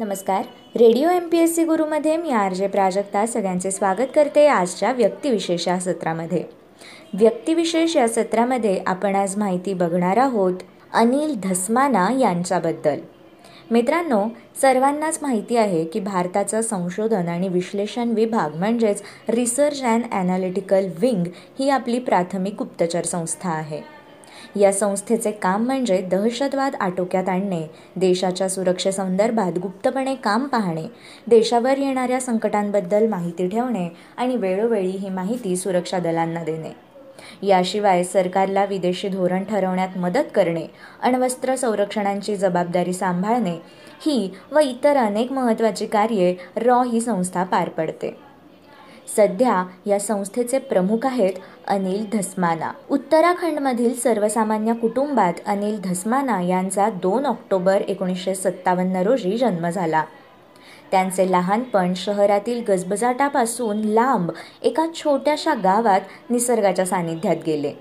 नमस्कार. Radio M P S C गुरुमध्ये मी R J Prajakta सगळ्यांचे स्वागत करते आजच्या व्यक्तिविशेष या सत्रामध्ये. व्यक्तिविशेष या सत्रामध्ये आपण आज माहिती बघणार आहोत अनिल धस्माना यांच्याबद्दल. मित्रांनो सर्वांनाच माहिती आहे की भारताचं संशोधन आणि विश्लेषण विभाग म्हणजेच रिसर्च अँड ॲनालिटिकल विंग ही आपली प्राथमिक गुप्तचर संस्था आहे. या संस्थेचे काम म्हणजे दहशतवाद आटोक्यात आणणे देशाच्या सुरक्षेसंदर्भात गुप्तपणे काम पाहणे देशावर येणाऱ्या संकटांबद्दल माहिती ठेवणे आणि वेळोवेळी ही माहिती सुरक्षा दलांना देणे. याशिवाय सरकारला विदेशी धोरण ठरवण्यात मदत करणे अण्वस्त्र संरक्षणांची जबाबदारी सांभाळणे ही व इतर अनेक महत्त्वाची कार्ये रॉ ही संस्था पार पडते. सध्या या संस्थेचे प्रमुख आहेत अनिल धस्माना. उत्तराखंडमधील सर्वसामान्य कुटुंबात अनिल धस्माना यांचा दोन ऑक्टोबर एकोणीसशे सत्तावन्न रोजी जन्म झाला. त्यांचे लहानपण शहरातील गजबजाटापासून लांब एका छोट्याशा गावात निसर्गाच्या सानिध्यात गेले.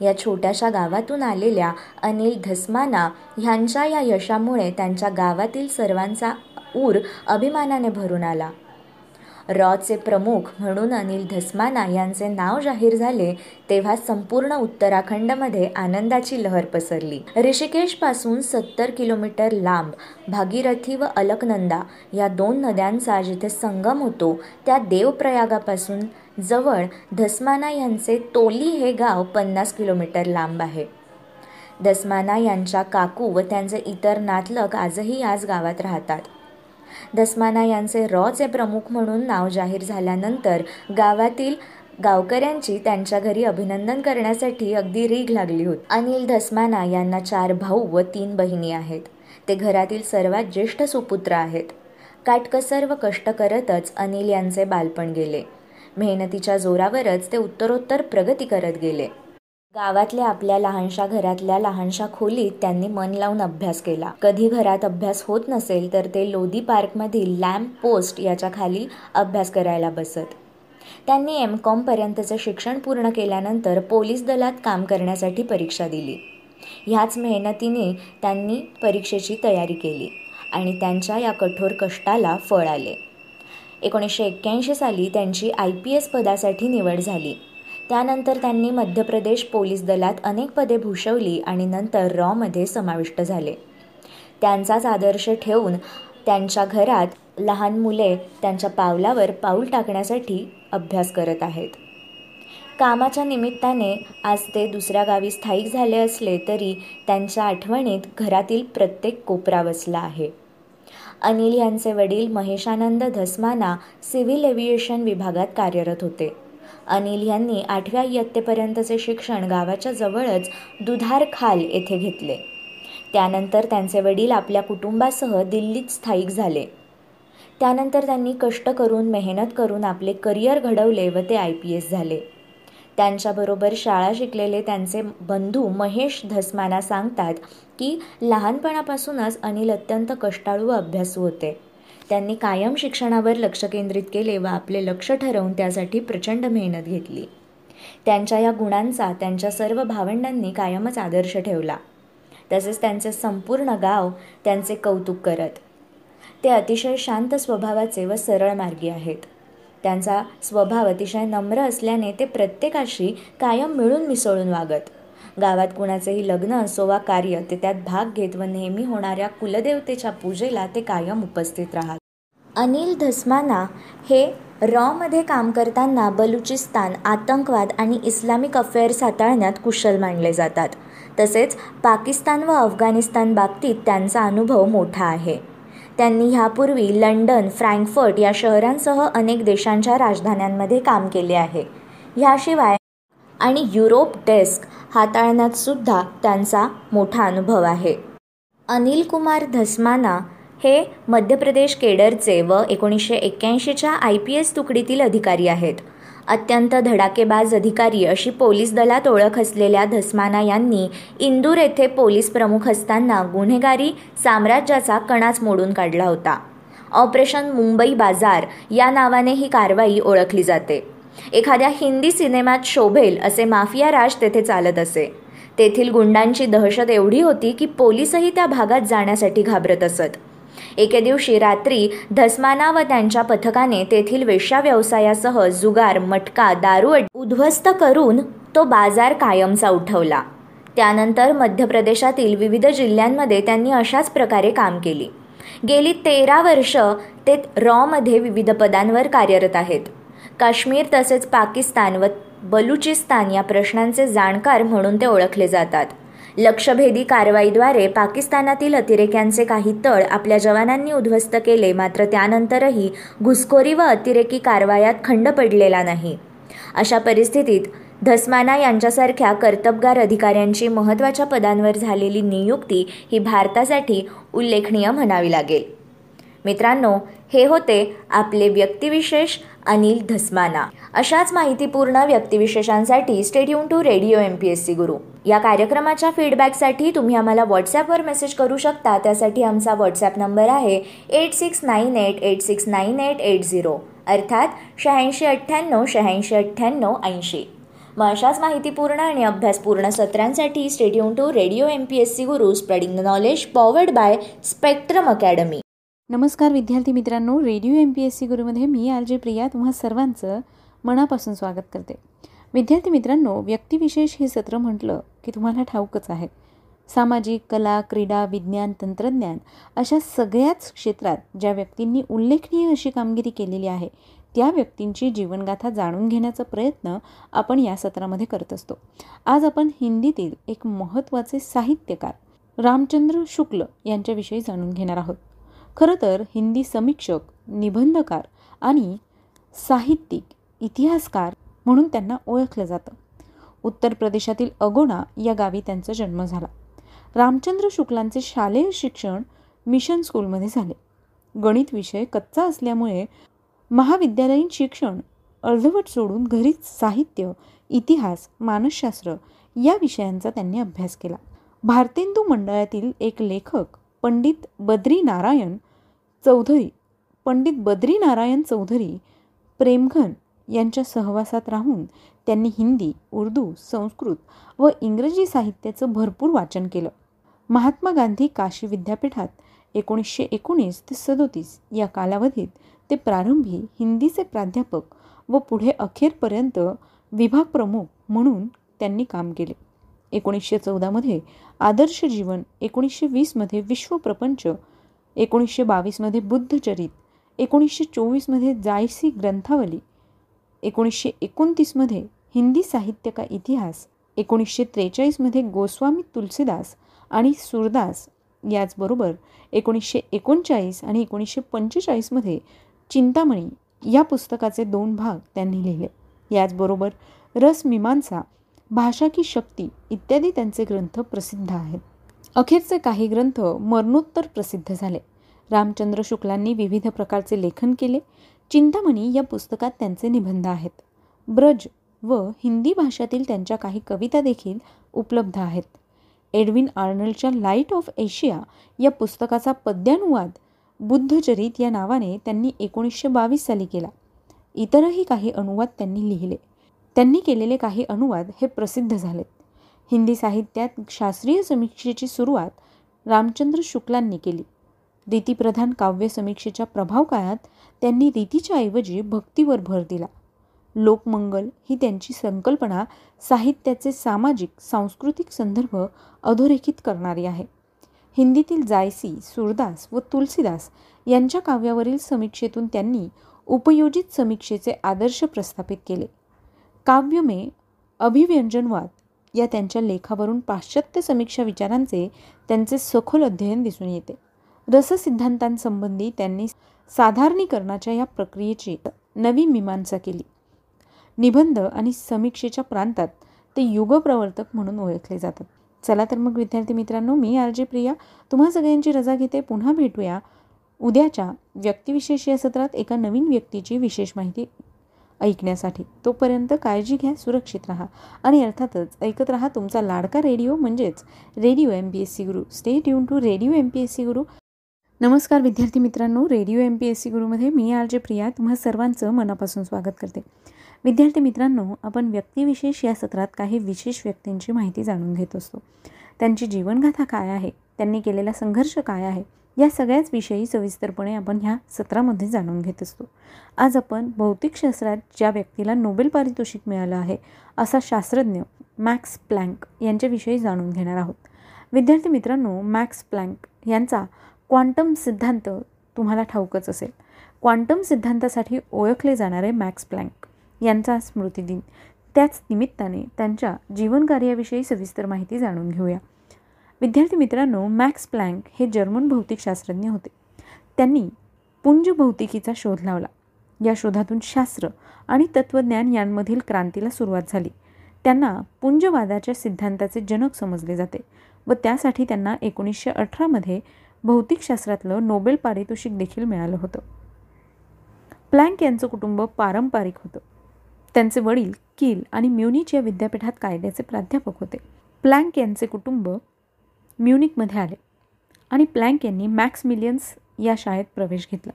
या छोट्याशा गावातून आलेल्या अनिल धस्माना ह्यांच्या या यशामुळे त्यांच्या गावातील सर्वांचा ऊर अभिमानाने भरून आला. रॉचे प्रमुख म्हणून अनिल धस्माना यांचे नाव जाहीर झाले तेव्हा संपूर्ण उत्तराखंडमध्ये आनंदाची लहर पसरली. ऋषिकेशपासून सत्तर किलोमीटर लांब भागीरथी व अलकनंदा या दोन नद्यांचा जिथे संगम होतो त्या देवप्रयागापासून जवळ धस्माना यांचे तोली हे गाव पन्नास किलोमीटर लांब आहे. धस्माना यांच्या काकू व त्यांचे इतर नातलग आजही याच गावात राहतात. धस्माना यांचे रॉचे प्रमुख म्हणून नाव जाहीर झाल्यानंतर गावातील गावकऱ्यांची त्यांच्या घरी अभिनंदन करण्यासाठी अगदी रीघ लागली होती. अनिल धस्माना यांना चार भाऊ व तीन बहिणी आहेत. ते घरातील सर्वात ज्येष्ठ सुपुत्र आहेत. काटकसर व कष्ट करतच अनिल यांचे बालपण गेले. मेहनतीच्या जोरावरच ते उत्तरोत्तर प्रगती करत गेले. गावातल्या आपल्या लहानशा घरातल्या लहानशा खोलीत त्यांनी मन लावून अभ्यास केला. कधी घरात अभ्यास होत नसेल तर ते लोधी पार्कमधील लॅम्प पोस्ट याच्या खाली अभ्यास करायला बसत. त्यांनी एम कॉमपर्यंतचं शिक्षण पूर्ण केल्यानंतर पोलीस दलात काम करण्यासाठी परीक्षा दिली. ह्याच मेहनतीने त्यांनी परीक्षेची तयारी केली आणि त्यांच्या या कठोर कष्टाला फळ आले. एकोणीसशे एक्क्याऐंशी साली त्यांची आय पी एस पदासाठी निवड झाली. त्यानंतर त्यांनी मध्य प्रदेश पोलीस दलात अनेक पदे भूषवली आणि नंतर रॉमध्ये समाविष्ट झाले. त्यांचाच आदर्श ठेवून त्यांच्या घरात लहान मुले त्यांच्या पावलावर पाऊल टाकण्यासाठी अभ्यास करत आहेत. कामाच्या निमित्ताने आज ते दुसऱ्या गावी स्थायिक झाले असले तरी त्यांच्या आठवणीत घरातील प्रत्येक कोपरा बसला आहे. अनिल यांचे वडील महेशानंद धस्माना सिव्हिल एव्हिएशन विभागात कार्यरत होते. अनिल यांनी आठव्या इयत्तेपर्यंतचे शिक्षण गावाच्या जवळच दुधार खाल येथे घेतले. त्यानंतर त्यांचे वडील आपल्या कुटुंबासह दिल्लीत स्थायिक झाले. त्यानंतर त्यांनी कष्ट करून मेहनत करून आपले करिअर घडवले व ते आय पी एस झाले. त्यांच्याबरोबर शाळा शिकलेले त्यांचे बंधू महेश धस्माना सांगतात की लहानपणापासूनच अनिल अत्यंत कष्टाळू व अभ्यासू होते. त्यांनी कायम शिक्षणावर लक्ष केंद्रित केले व आपले लक्ष ठरवून त्यासाठी प्रचंड मेहनत घेतली. त्यांच्या या गुणांचा त्यांच्या सर्व भावंडांनी कायमच आदर्श ठेवला. तसेच त्यांचे संपूर्ण गाव त्यांचे कौतुक करत. ते अतिशय शांत स्वभावाचे व सरळ मार्गी आहेत. त्यांचा स्वभाव अतिशय नम्र असल्याने ते प्रत्येकाशी कायम मिळून मिसळून वागत. गावात कुणाचेही लग्न असो वा कार्य ते त्यात भाग घेत व नेहमी होणाऱ्या कुलदेवतेच्या पूजेला ते कायम उपस्थित राहत. अनिल धस्माना हे रॉमध्ये काम करताना बलुचिस्तान आतंकवाद आणि इस्लामिक अफेअर्स हाताळण्यात कुशल मानले जातात. तसेच पाकिस्तान व अफगाणिस्तान बाबतीत त्यांचा अनुभव मोठा आहे. त्यांनी ह्यापूर्वी लंडन फ्रँकफर्ट या शहरांसह अनेक देशांच्या राजधान्यांमध्ये काम केले आहे. ह्याशिवाय आणि युरोप डेस्क हाताळण्यात सुद्धा त्यांचा मोठा अनुभव आहे. अनिल कुमार धस्माना हे मध्य प्रदेश केडरचे व एकोणीसशे एक्क्याऐंशीच्या आय पी एस तुकडीतील अधिकारी आहेत. अत्यंत धडाकेबाज अधिकारी अशी पोलीस दलात ओळख असलेल्या धस्माना यांनी इंदूर येथे पोलीस प्रमुख असताना गुन्हेगारी साम्राज्याचा कणाच मोडून काढला होता. ऑपरेशन मुंबई बाजार या नावाने ही कारवाई ओळखली जाते. एखाद्या हिंदी सिनेमात शोभेल असे माफिया राज तेथे चालत असे. तेथील गुंडांची दहशत एवढी होती की पोलीसही त्या भागात जाण्यासाठी घाबरत असत. एके दिवशी रात्री धस्माना व त्यांच्या पथकाने तेथील वेश्या व्यवसायासह जुगार मटका दारू उद्ध्वस्त करून तो बाजार कायमचा उठवला. त्यानंतर मध्य प्रदेशातील विविध जिल्ह्यांमध्ये त्यांनी अशाच प्रकारे काम केली. गेली तेरा वर्ष ते रॉमध्ये विविध पदांवर कार्यरत आहेत. काश्मीर तसेच पाकिस्तान व बलुचिस्तान या प्रश्नांचे जाणकार म्हणून ते ओळखले जातात. लक्षभेदी कारवाईद्वारे पाकिस्तानातील अतिरेक्यांचे काही तळ आपल्या जवानांनी उद्ध्वस्त केले मात्र त्यानंतरही घुसखोरी व अतिरेकी कारवायात खंड पडलेला नाही. अशा परिस्थितीत धस्माना यांच्यासारख्या कर्तबगार अधिकाऱ्यांची महत्त्वाच्या पदांवर झालेली नियुक्ती ही भारतासाठी उल्लेखनीय म्हणावी लागेल. मित्रांनो हे होते आपले व्यक्तिविशेष अनिल धस्माना. अशाच माहितीपूर्ण व्यक्तिविशेषांसाठी stay tuned to radio M P S C Guru या कार्यक्रमाच्या फीडबॅकसाठी तुम्ही आम्हाला व्हॉट्सॲपवर मेसेज करू शकता. त्यासाठी आमचा व्हॉट्सॲप नंबर आहे eight six nine eight eight six nine eight eight zero अर्थात शहाऐंशी अठ्ठ्याण्णव शहाऐंशी अठ्ठ्याण्णव ऐंशी. मग अशाच माहितीपूर्ण आणि अभ्यासपूर्ण सत्रांसाठी stay tuned to radio M P S C Guru spreading the knowledge powered by Spectrum Academy नमस्कार विद्यार्थी मित्रांनो radio M P S C गुरुमध्ये मी आर जे प्रिया तुम्हा सर्वांचं मनापासून स्वागत करते. विद्यार्थी मित्रांनो व्यक्तिविशेष हे सत्र म्हटलं की तुम्हाला ठाऊकच आहे. सामाजिक कला क्रीडा विज्ञान तंत्रज्ञान अशा सगळ्याच क्षेत्रात ज्या व्यक्तींनी उल्लेखनीय अशी कामगिरी केलेली आहे त्या व्यक्तींची जीवनगाथा जाणून घेण्याचा प्रयत्न आपण या सत्रामध्ये करत असतो. आज आपण हिंदीतील एक महत्त्वाचे साहित्यकार रामचंद्र शुक्ल यांच्याविषयी जाणून घेणार आहोत. खरं तर हिंदी समीक्षक निबंधकार आणि साहित्यिक इतिहासकार म्हणून त्यांना ओळखलं जातं. उत्तर प्रदेशातील अगोणा या गावी त्यांचा जन्म झाला. रामचंद्र शुक्लांचे शालेय शिक्षण मिशन स्कूलमध्ये झाले. गणित विषय कच्चा असल्यामुळे महाविद्यालयीन शिक्षण अर्धवट सोडून घरीच साहित्य इतिहास मानसशास्त्र या विषयांचा त्यांनी अभ्यास केला. भारतेंदू मंडळातील एक लेखक पंडित बद्री नारायण चौधरी पंडित बद्री नारायण चौधरी प्रेमघन यांच्या सहवासात राहून त्यांनी हिंदी उर्दू संस्कृत व इंग्रजी साहित्याचं भरपूर वाचन केलं. महात्मा गांधी काशी विद्यापीठात एकोणीसशे एकोणीस ते सदोतीस या कालावधीत ते प्रारंभी हिंदीचे प्राध्यापक व पुढे अखेरपर्यंत विभाग प्रमुख म्हणून त्यांनी काम केले. एकोणीसशे चौदामध्ये आदर्श जीवन एकोणीसशे वीसमध्ये विश्वप्रपंच एकोणीसशे बावीसमध्ये बुद्धचरित एकोणीसशे चोवीसमध्ये जायसी ग्रंथावली एकोणीसशे एकोणतीसमध्ये हिंदी साहित्य का इतिहास एकोणीसशे त्रेचाळीसमध्ये गोस्वामी तुलसीदास आणि सुरदास याचबरोबर एकोणीसशे एकोणचाळीस आणि एकोणीसशे पंचेचाळीसमध्ये चिंतामणी या पुस्तकाचे दोन भाग त्यांनी लिहिले. याचबरोबर रसमीमांसा भाषा की शक्ती इत्यादी त्यांचे ग्रंथ प्रसिद्ध आहेत. अखेरचे काही ग्रंथ मरणोत्तर प्रसिद्ध झाले. रामचंद्र शुक्लांनी विविध प्रकारचे लेखन केले. चिंतामणी या पुस्तकात त्यांचे निबंध आहेत. ब्रज व हिंदी भाषातील त्यांच्या काही कविता देखील उपलब्ध आहेत. एडविन आर्नल्डच्या लाइट ऑफ एशिया या पुस्तकाचा पद्यानुवाद बुद्धचरित या नावाने त्यांनी एकोणीसशे बावीस साली केला. इतरही काही अनुवाद त्यांनी लिहिले. त्यांनी केलेले काही अनुवाद हे प्रसिद्ध झालेत. हिंदी साहित्यात शास्त्रीय समीक्षेची सुरुवात रामचंद्र शुक्लांनी केली. रीतीप्रधान काव्य समीक्षेच्या प्रभाव काळात त्यांनी रीतीच्या ऐवजी भक्तीवर भर दिला. लोकमंगल ही त्यांची संकल्पना साहित्याचे सामाजिक सांस्कृतिक संदर्भ अधोरेखित करणारी आहे. हिंदीतील जायसी सुरदास व तुलसीदास यांच्या काव्यावरील समीक्षेतून त्यांनी उपयोजित समीक्षेचे आदर्श प्रस्थापित केले. काव्यमे अभिव्यंजनवाद या त्यांच्या लेखावरून पाश्चात्य समीक्षा विचारांचे त्यांचे सखोल अध्ययन दिसून येते. रससिद्धांतांसंबंधी त्यांनी साधारणीकरणाच्या या प्रक्रियेची नवी मीमांसा केली. निबंध आणि समीक्षेच्या प्रांतात ते युगप्रवर्तक म्हणून ओळखले जातात. चला तर मग विद्यार्थी मित्रांनो मी आर जे प्रिया. तुम्हा सगळ्यांची रजा घेते. पुन्हा भेटूया उद्याच्या व्यक्तिविशेष या सत्रात एका नवीन व्यक्तीची विशेष माहिती. ऐकण्यासाठी. तोपर्यंत काळजी घ्या सुरक्षित राहा. आणि अर्थातच ऐकत राहा तुमचा लाडका रेडिओ म्हणजेच radio M P S C Guru. Stay tune to radio M P S C Guru. नमस्कार विद्यार्थी मित्रांनो. Radio M P S C गुरुमध्ये मी आर जे प्रिया तुम्हा सर्वांचं मनापासून स्वागत करते. विद्यार्थी मित्रांनो आपण व्यक्तिविशेष या सत्रात काही विशेष व्यक्तींची माहिती जाणून घेत असतो. त्यांची जीवनगाथा काय आहे? त्यांनी केलेला संघर्ष काय आहे? या सगळ्याच विषयी सविस्तरपणे आपण ह्या सत्रामध्ये जाणून घेत असतो. आज आपण भौतिकशास्त्रात ज्या व्यक्तीला नोबेल पारितोषिक मिळालं आहे असा शास्त्रज्ञ मॅक्स प्लँक यांच्याविषयी जाणून घेणार आहोत. विद्यार्थी मित्रांनो मॅक्स प्लँक यांचा क्वांटम सिद्धांत तुम्हाला ठाऊकच असेल. क्वांटम सिद्धांतासाठी ओळखले जाणारे मॅक्स प्लँक यांचा स्मृतिदिन त्याच निमित्ताने त्यांच्या जीवनकार्याविषयी सविस्तर माहिती जाणून घेऊया. विद्यार्थी मित्रांनो मॅक्स प्लँक हे जर्मन भौतिकशास्त्रज्ञ होते. त्यांनी पुंज भौतिकीचा शोध लावला. या शोधातून शास्त्र आणि तत्त्वज्ञान यांमधील क्रांतीला सुरुवात झाली. त्यांना पुंजवादाच्या सिद्धांताचे जनक समजले जाते व त्यासाठी त्यांना एकोणीसशे अठरामध्ये भौतिकशास्त्रातलं नोबेल पारितोषिक देखील मिळालं होतं. प्लँक यांचं कुटुंब पारंपरिक होतं. त्यांचे वडील किल आणि म्युनिच या विद्यापीठात कायद्याचे प्राध्यापक होते. प्लँक यांचे कुटुंब म्युनिकमध्ये आले आणि प्लँक यांनी मॅक्स मिलियन्स या शाळेत प्रवेश घेतला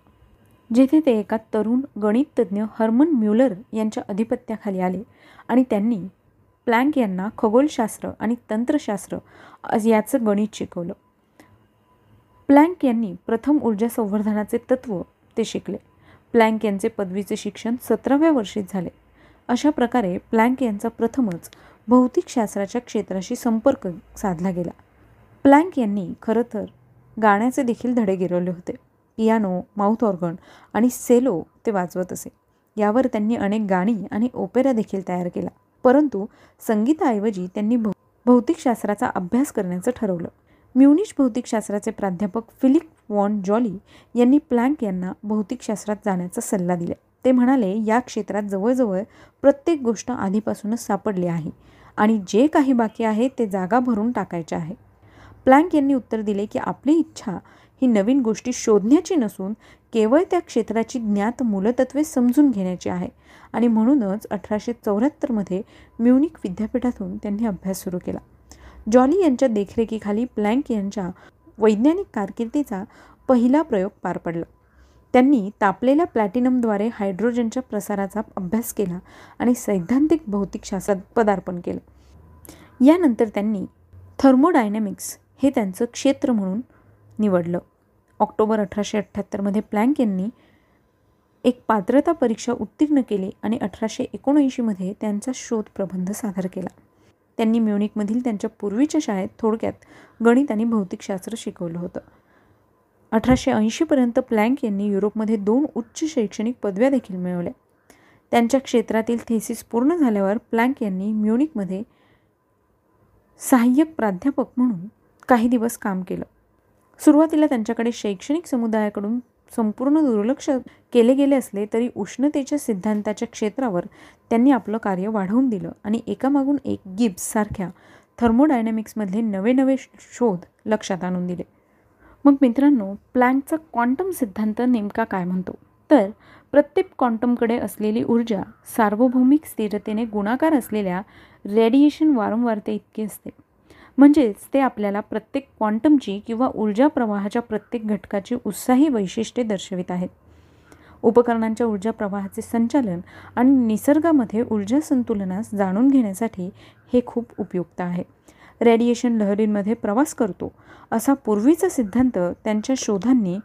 जेथे ते एका तरुण गणिततज्ञ हर्मन म्युलर यांच्या अधिपत्याखाली आले आणि त्यांनी प्लँक यांना खगोलशास्त्र आणि तंत्रशास्त्र याचं गणित शिकवलं. प्लँक यांनी प्रथम ऊर्जा संवर्धनाचे तत्त्व ते शिकले. प्लँक यांचे पदवीचे शिक्षण सतराव्या वर्षीत झाले. अशा प्रकारे प्लँक यांचा प्रथमच भौतिकशास्त्राच्या क्षेत्राशी संपर्क साधला गेला. प्लँक यांनी खरं तर गाण्याचे देखील धडे गिरवले होते. पियानो माउथ ऑर्गन आणि सेलो ते वाजवत असे. यावर त्यांनी अनेक गाणी आणि ओपेरा देखील तयार केला. परंतु संगीताऐवजी त्यांनी भौ भौतिकशास्त्राचा अभ्यास करण्याचं ठरवलं. म्युनिश भौतिकशास्त्राचे प्राध्यापक फिलिप वॉन जॉली यांनी प्लँक यांना भौतिकशास्त्रात जाण्याचा सल्ला दिला. ते म्हणाले या क्षेत्रात जवळजवळ प्रत्येक गोष्ट आधीपासूनच सापडली आहे आणि जे काही बाकी आहे ते जागा भरून टाकायचे आहे. प्लँक यांनी उत्तर दिले की आपली इच्छा ही नवीन गोष्टी शोधण्याची नसून केवळ त्या क्षेत्राची ज्ञात मूलतत्वे समजून घेण्याची आहे. आणि म्हणूनच अठराशे चौऱ्याहत्तरमध्ये म्युनिक विद्यापीठातून त्यांनी अभ्यास सुरू केला. जॉली यांच्या देखरेखीखाली प्लँक यांच्या वैज्ञानिक कारकिर्दीचा पहिला प्रयोग पार पडला. त्यांनी तापलेल्या प्लॅटिनमद्वारे हायड्रोजनच्या प्रसाराचा अभ्यास केला आणि सैद्धांतिक भौतिकशास्त्रात पदार्पण केलं. यानंतर त्यांनी थर्मोडायनॅमिक्स हे त्यांचं क्षेत्र म्हणून निवडलं. ऑक्टोबर अठराशे अठ्ठ्याहत्तरमध्ये प्लँक यांनी एक पात्रता परीक्षा उत्तीर्ण केली आणि अठराशे एकोणऐंशीमध्ये त्यांचा शोध प्रबंध सादर केला. त्यांनी म्युनिकमधील त्यांच्या पूर्वीच्या शाळेत थोडक्यात गणित आणि भौतिकशास्त्र शिकवलं होतं. अठराशे ऐंशीपर्यंत प्लँक यांनी युरोपमध्ये दोन उच्च शैक्षणिक पदव्या देखील मिळवल्या. त्यांच्या क्षेत्रातील थेसिस पूर्ण झाल्यावर प्लँक यांनी म्युनिकमध्ये सहाय्यक प्राध्यापक म्हणून काही दिवस काम केलं. सुरुवातीला त्यांच्याकडे शैक्षणिक समुदायाकडून संपूर्ण दुर्लक्ष केले गेले असले तरी उष्णतेच्या सिद्धांताच्या क्षेत्रावर त्यांनी आपलं कार्य वाढवून दिलं आणि एकामागून एक गिब्ससारख्या थर्मोडायनॅमिक्समधले नवे नवे शोध लक्षात आणून दिले. मग मित्रांनो प्लँकचा क्वांटम सिद्धांत नेमका काय म्हणतो? तर प्रत्येक क्वांटमकडे असलेली ऊर्जा सार्वभौमिक स्थिरतेने गुणाकार असलेल्या रेडिएशन वारंवारते इतकी असते. म्हणजेच ते आपल्याला प्रत्येक क्वांटमची किंवा ऊर्जा प्रवाहाच्या प्रत्येक घटकाची उत्साही वैशिष्ट्ये दर्शवित आहेत. उपकरणांच्या ऊर्जा प्रवाहाचे संचालन आणि निसर्गामध्ये ऊर्जा संतुलनास जाणून घेण्यासाठी हे खूप उपयुक्त आहे. रेडिएशन लहरींमध्ये प्रवास करतो असा पूर्वीचा सिद्धांत त्यांच्या शोधांनी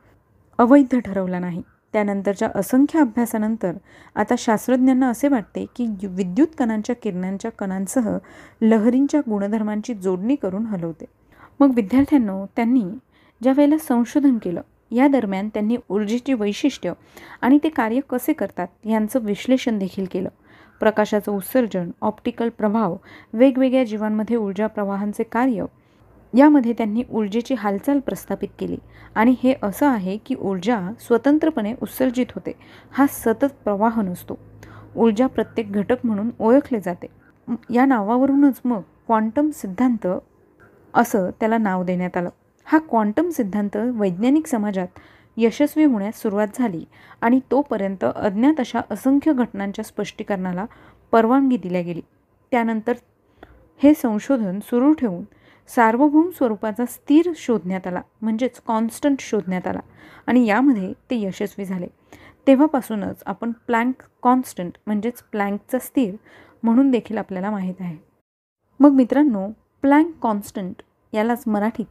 अवैध ठरवला नाही. त्यानंतरच्या असंख्य अभ्यासानंतर आता शास्त्रज्ञांना असे वाटते की विद्युत कणांच्या किरणांच्या कणांसह लहरींच्या गुणधर्मांची जोडणी करून हलवते. मग विद्यार्थ्यांनो त्यांनी ज्या वेळेला संशोधन केलं या दरम्यान त्यांनी ऊर्जेची वैशिष्ट्य आणि ते कार्य कसे करतात यांचं विश्लेषण देखील केलं. प्रकाशाचं उत्सर्जन ऑप्टिकल प्रभाव वेगवेगळ्या जीवांमध्ये ऊर्जा प्रवाहांचे कार्य यामध्ये त्यांनी ऊर्जेची हालचाल प्रस्थापित केली. आणि हे असं आहे की ऊर्जा स्वतंत्रपणे उत्सर्जित होते. हा सतत प्रवाह नसतो. ऊर्जा प्रत्येक घटक म्हणून ओळखले जाते. या नावावरूनच मग क्वांटम सिद्धांत असं त्याला नाव देण्यात आलं. हा क्वांटम सिद्धांत वैज्ञानिक समाजात यशस्वी होण्यास सुरुवात झाली आणि तोपर्यंत अज्ञात अशा असंख्य घटनांच्या स्पष्टीकरणाला परवानगी दिल्या गेली. त्यानंतर हे संशोधन सुरू ठेवून सार्वभौम स्वरूपाचा स्थिर शोधण्यात आला म्हणजेच कॉन्स्टंट शोधण्यात आला. आणि यामध्ये ते यशस्वी झाले. तेव्हापासूनच आपण प्लँक कॉन्स्टंट म्हणजेच प्लँकचा स्थिर म्हणून देखील आपल्याला माहीत आहे. मग मित्रांनो प्लँक कॉन्स्टंट यालाच मराठीत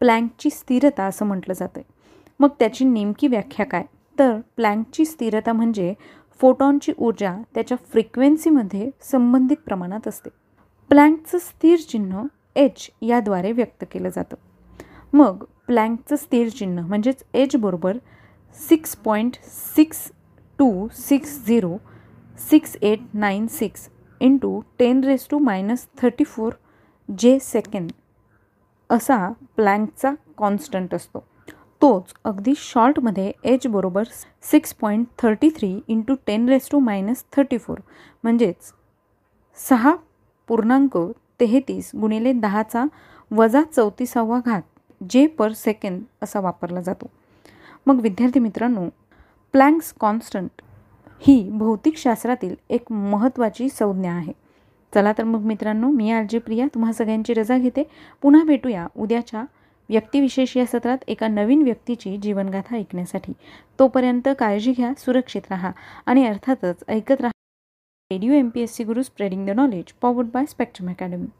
प्लँकची स्थिरता असं म्हटलं जातं आहे मग त्याची नेमकी व्याख्या काय? तर प्लँकची स्थिरता म्हणजे फोटॉनची ऊर्जा त्याच्या फ्रिक्वेन्सीमध्ये संबंधित प्रमाणात असते. प्लँकचं स्थिर चिन्ह एच याद्वारे व्यक्त केलं जातं. मग प्लँकचं स्थिर चिन्ह म्हणजेच एच बरोबर six point six two six zero six eight nine six into ten raise to minus thirty four J second असा प्लँकचा कॉन्स्टंट असतो. तोच अगदी शॉर्टमध्ये एच बरोबर six point thirty three into ten raise to minus thirty four म्हणजेच सहा पूर्णांक तेहतीस गुणिले दहाचा वजा चौतीसावा घात जे पर सेकंद असा वापरला जातो. मग विद्यार्थी मित्रांनो प्लँक्स कॉन्स्टंट ही भौतिकशास्त्रातील एक महत्त्वाची संज्ञा आहे. चला तर मग मित्रांनो मी आरजी प्रिया तुम्हा सगळ्यांची रजा घेते. पुन्हा भेटूया उद्याच्या व्यक्तिविशेष या सत्रात एका नवीन व्यक्तीची जीवनगाथा ऐकण्यासाठी. तोपर्यंत काळजी घ्या सुरक्षित राहा आणि अर्थातच ऐकत राहा. Radio MPSC Guru spreading the knowledge powered by Spectrum Academy.